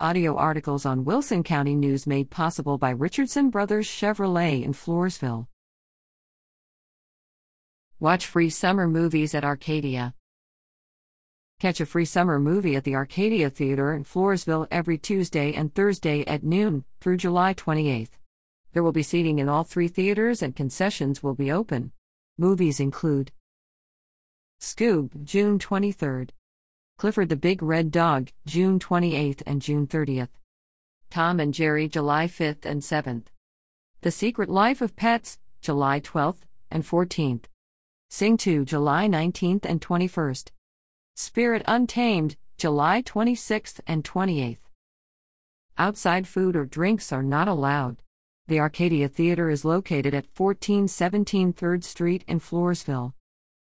Audio articles on Wilson County News made possible by Richardson Brothers Chevrolet in Floresville. Watch free summer movies at Arcadia. Catch a free summer movie at the Arcadia Theater in Floresville every Tuesday and Thursday at noon through July 28th. There will be seating in all three theaters and concessions will be open. Movies include Scoob, June 23rd. Clifford the Big Red Dog, June 28th and June 30th. Tom and Jerry, July 5th and 7th. The Secret Life of Pets, July 12th and 14th. Sing 2, July 19th and 21st. Spirit Untamed, July 26th and 28th. Outside food or drinks are not allowed. The Arcadia Theater is located at 1417 3rd Street in Floresville.